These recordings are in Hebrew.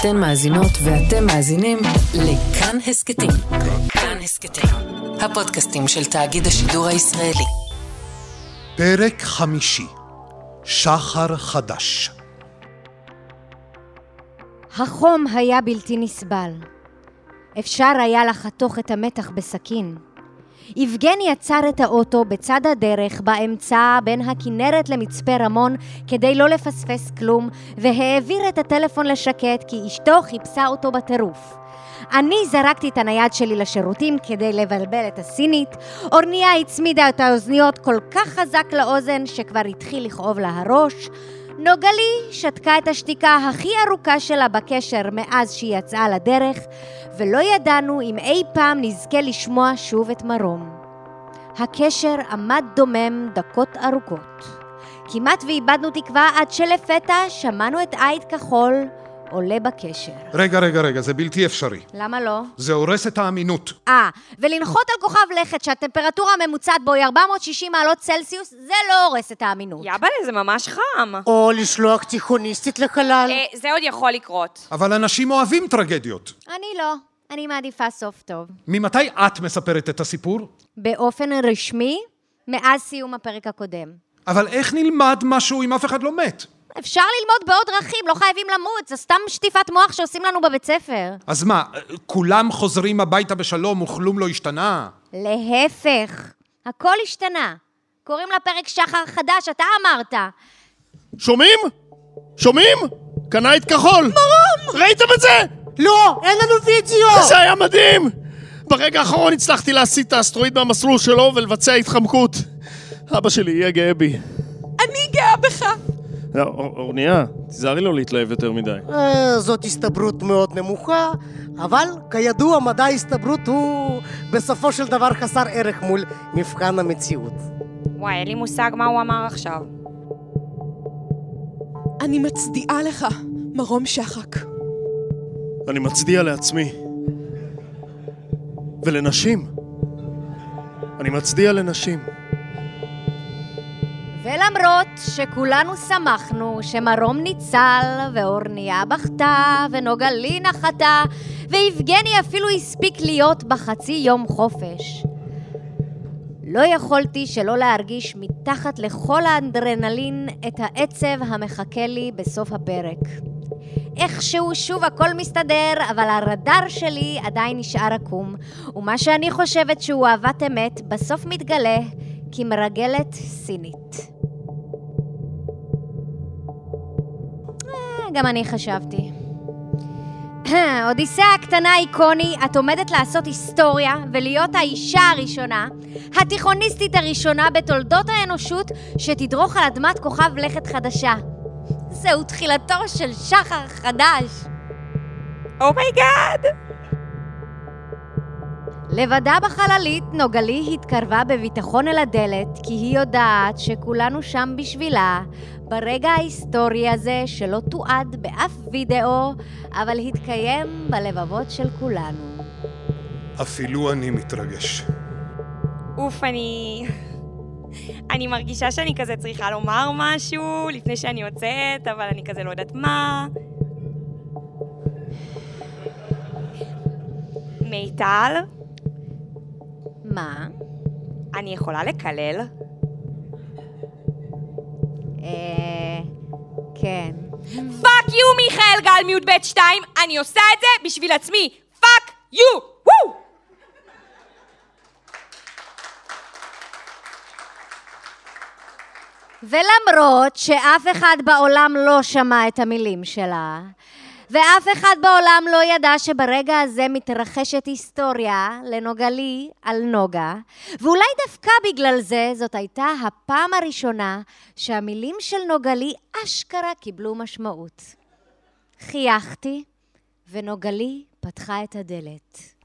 אתן מאזינות ואתם מאזינים לכאן הסכתים. כאן הסכתים, הפודקאסטים של תאגיד השידור הישראלי. פרק חמישי, שחר חדש. החום היה בלתי נסבל. אפשר היה לחתוך את המתח בסכין. יבגני עצר את האוטו בצד הדרך באמצע בין הכנרת למצפה רמון כדי לא לפספס כלום, והעביר את הטלפון לשקט כי אשתו חיפשה אותו בטירוף. אני זרקתי את הנייד שלי לשירותים כדי לבלבל את הסינית, אורניה הצמידה את האוזניות כל כך חזק לאוזן שכבר התחיל לכאוב לה הראש, נוגלי שתקה את השתיקה הכי ארוכה שלה בקשר מאז שהיא יצאה לדרך, ולא ידענו אם אי פעם נזכה לשמוע שוב את מרום. הקשר עמד דומם דקות ארוכות. כמעט ואיבדנו תקווה עד שלפתע שמענו את עית כחול עולה בקשר. רגע, רגע, רגע, זה בלתי אפשרי. למה לא? זה הורס את האמינות. אה, ולנחות על כוכב לכת שהטמפרטורה הממוצעת בו היא 460 מעלות צלסיוס, זה לא הורס את האמינות. יאבאלה, זה ממש חם. או לשלוח תיכוניסטית לחלל. אה, זה עוד יכול לקרות. אבל אנשים אוהבים טרגדיות. אני לא, אני מעדיפה סוף טוב. ממתי את מספרת את הסיפור? באופן רשמי, מאז סיום הפרק הקודם. אבל איך נלמד משהו אם אף אחד לא מת? אפשר ללמוד בעוד דרכים, לא חייבים למות, זה סתם שטיפת מוח שעושים לנו בבית ספר. אז מה, כולם חוזרים הביתה בשלום וכלום לא השתנה? להפך, הכל השתנה. קוראים לפרק שחר חדש, אתה אמרת. שומעים? שומעים? קנאית כחול! מרום! ראיתם את זה? לא, אין לנו וידאו! זה היה מדהים! ברגע האחרון הצלחתי להסיט את האסטרואיד מהמסלול שלו ולבצע התחמקות. אבא שלי יהיה גאה בי. אני גאה בך. לא, אור- אורניה, תיזהרי לא להתלהב יותר מדי. אה, זאת הסתברות מאוד נמוכה, אבל כידוע מדע ההסתברות הוא בסופו של דבר חסר ערך מול מבחן המציאות. וואי, אין לי מושג מה הוא אמר עכשיו. אני מצדיעה לך, מרום שחק. אני מצדיע לעצמי. ולנשים. אני מצדיע לנשים. ולמרות שכולנו שמחנו שמרום ניצל, ואורניה בכתה, ונוגלי נחתה, ויבגני אפילו הספיק להיות בחצי יום חופש. לא יכולתי שלא להרגיש מתחת לכל האנדרנלין את העצב המחכה לי בסוף הפרק. איכשהו שוב הכל מסתדר, אבל הרדאר שלי עדיין נשאר עקום, ומה שאני חושבת שהוא אהבת אמת, בסוף מתגלה כמרגלת סינית. גם אני חשבתי. אודיסאה הקטנה איקוני, את עומדת לעשות היסטוריה ולהיות האישה הראשונה, התיכוניסטית הראשונה בתולדות האנושות שתדרוך על אדמת כוכב לכת חדשה. זהו תחילתו של שחר חדש. oh my God! לבדה בחללית, נוגלי התקרבה בביטחון אל הדלת, כי היא יודעת שכולנו שם בשבילה, ברגע ההיסטורי הזה שלא תועד באף וידאו, אבל התקיים בלבבות של כולנו. אפילו אני מתרגש. אוף, אני... אני מרגישה שאני כזה צריכה לומר משהו לפני שאני יוצאת, אבל אני כזה לא יודעת מה. מיטל, מה? אני יכולה לקלל? אה... כן. fuck you, מיכאל גל מיוט ב' 2, אני עושה את זה בשביל עצמי. fuck you! וואו! ולמרות שאף אחד בעולם לא שמע את המילים שלה, ואף אחד בעולם לא ידע שברגע הזה מתרחשת היסטוריה לנוגלי על נוגה, ואולי דווקא בגלל זה זאת הייתה הפעם הראשונה שהמילים של נוגלי אשכרה קיבלו משמעות. חייכתי, ונוגלי פתחה את הדלת.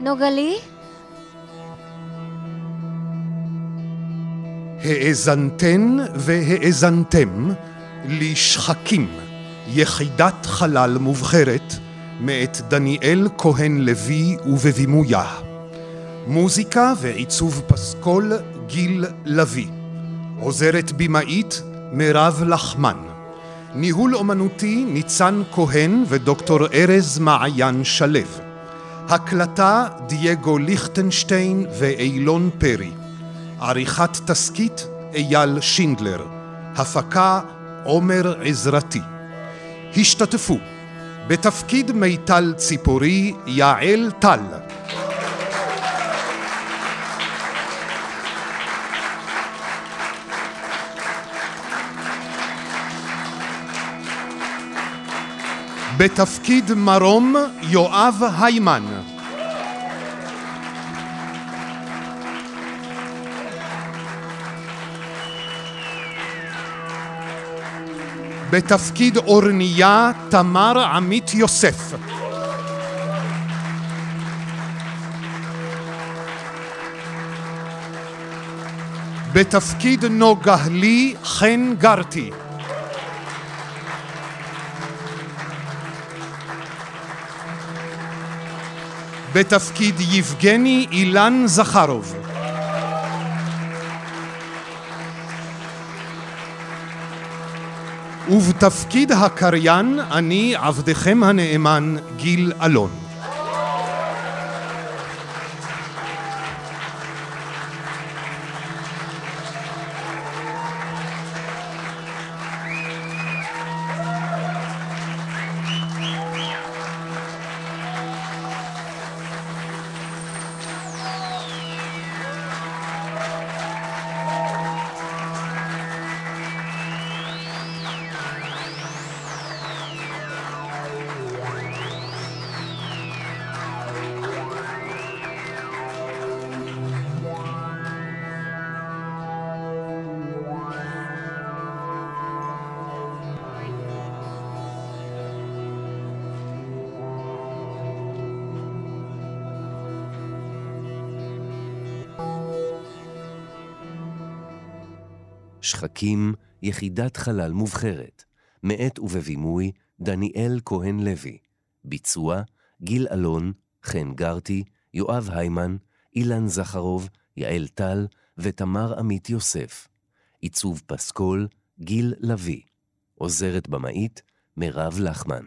נוגלי? האזנתן והאזנתם לשחקים, יחידת חלל מובחרת, מאת דניאל כהן לוי ובבימויה. מוזיקה ועיצוב פסקול גיל לביא. עוזרת במאית מירב לחמן. ניהול אומנותי ניצן כהן ודוקטור ארז מעיין שלו. הקלטה דייגו ליכטנשטיין ואילון פרי. עריכת תסכית אייל שינדלר. הפקה עומר עזרתי. השתתפו בתפקיד מיטל ציפורי יעל טל. בתפקיד מרום יואב היימן. בתפקיד אורניה תמר עמית יוסף. בתפקיד נוגה לי חן גרטי. בתפקיד יבגני אילן זכרוב. ובתפקיד הקריין אני עבדכם הנאמן גיל אלון. שחקים, יחידת חלל מובחרת, מאת ובבימוי דניאל כהן לוי, ביצוע גיל אלון, חן גרטי, יואב היימן, אילן זכרוב, יעל טל ותמר עמית יוסף. עיצוב פסקול, גיל לביא. עוזרת במאית, מירב לחמן.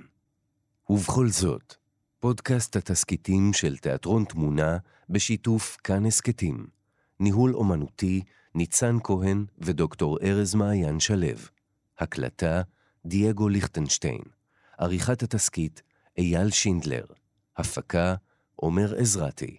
ובכל זאת, פודקאסט התסכיתים של תיאטרון תמונה בשיתוף כאן הסכתים. ניהול אומנותי, ניצן כהן ודוקטור ארז מעיין שלו. הקלטה, דייגו ליכטנשטיין. עריכת התסכית, אייל שינדלר. הפקה, עומר עזרתי.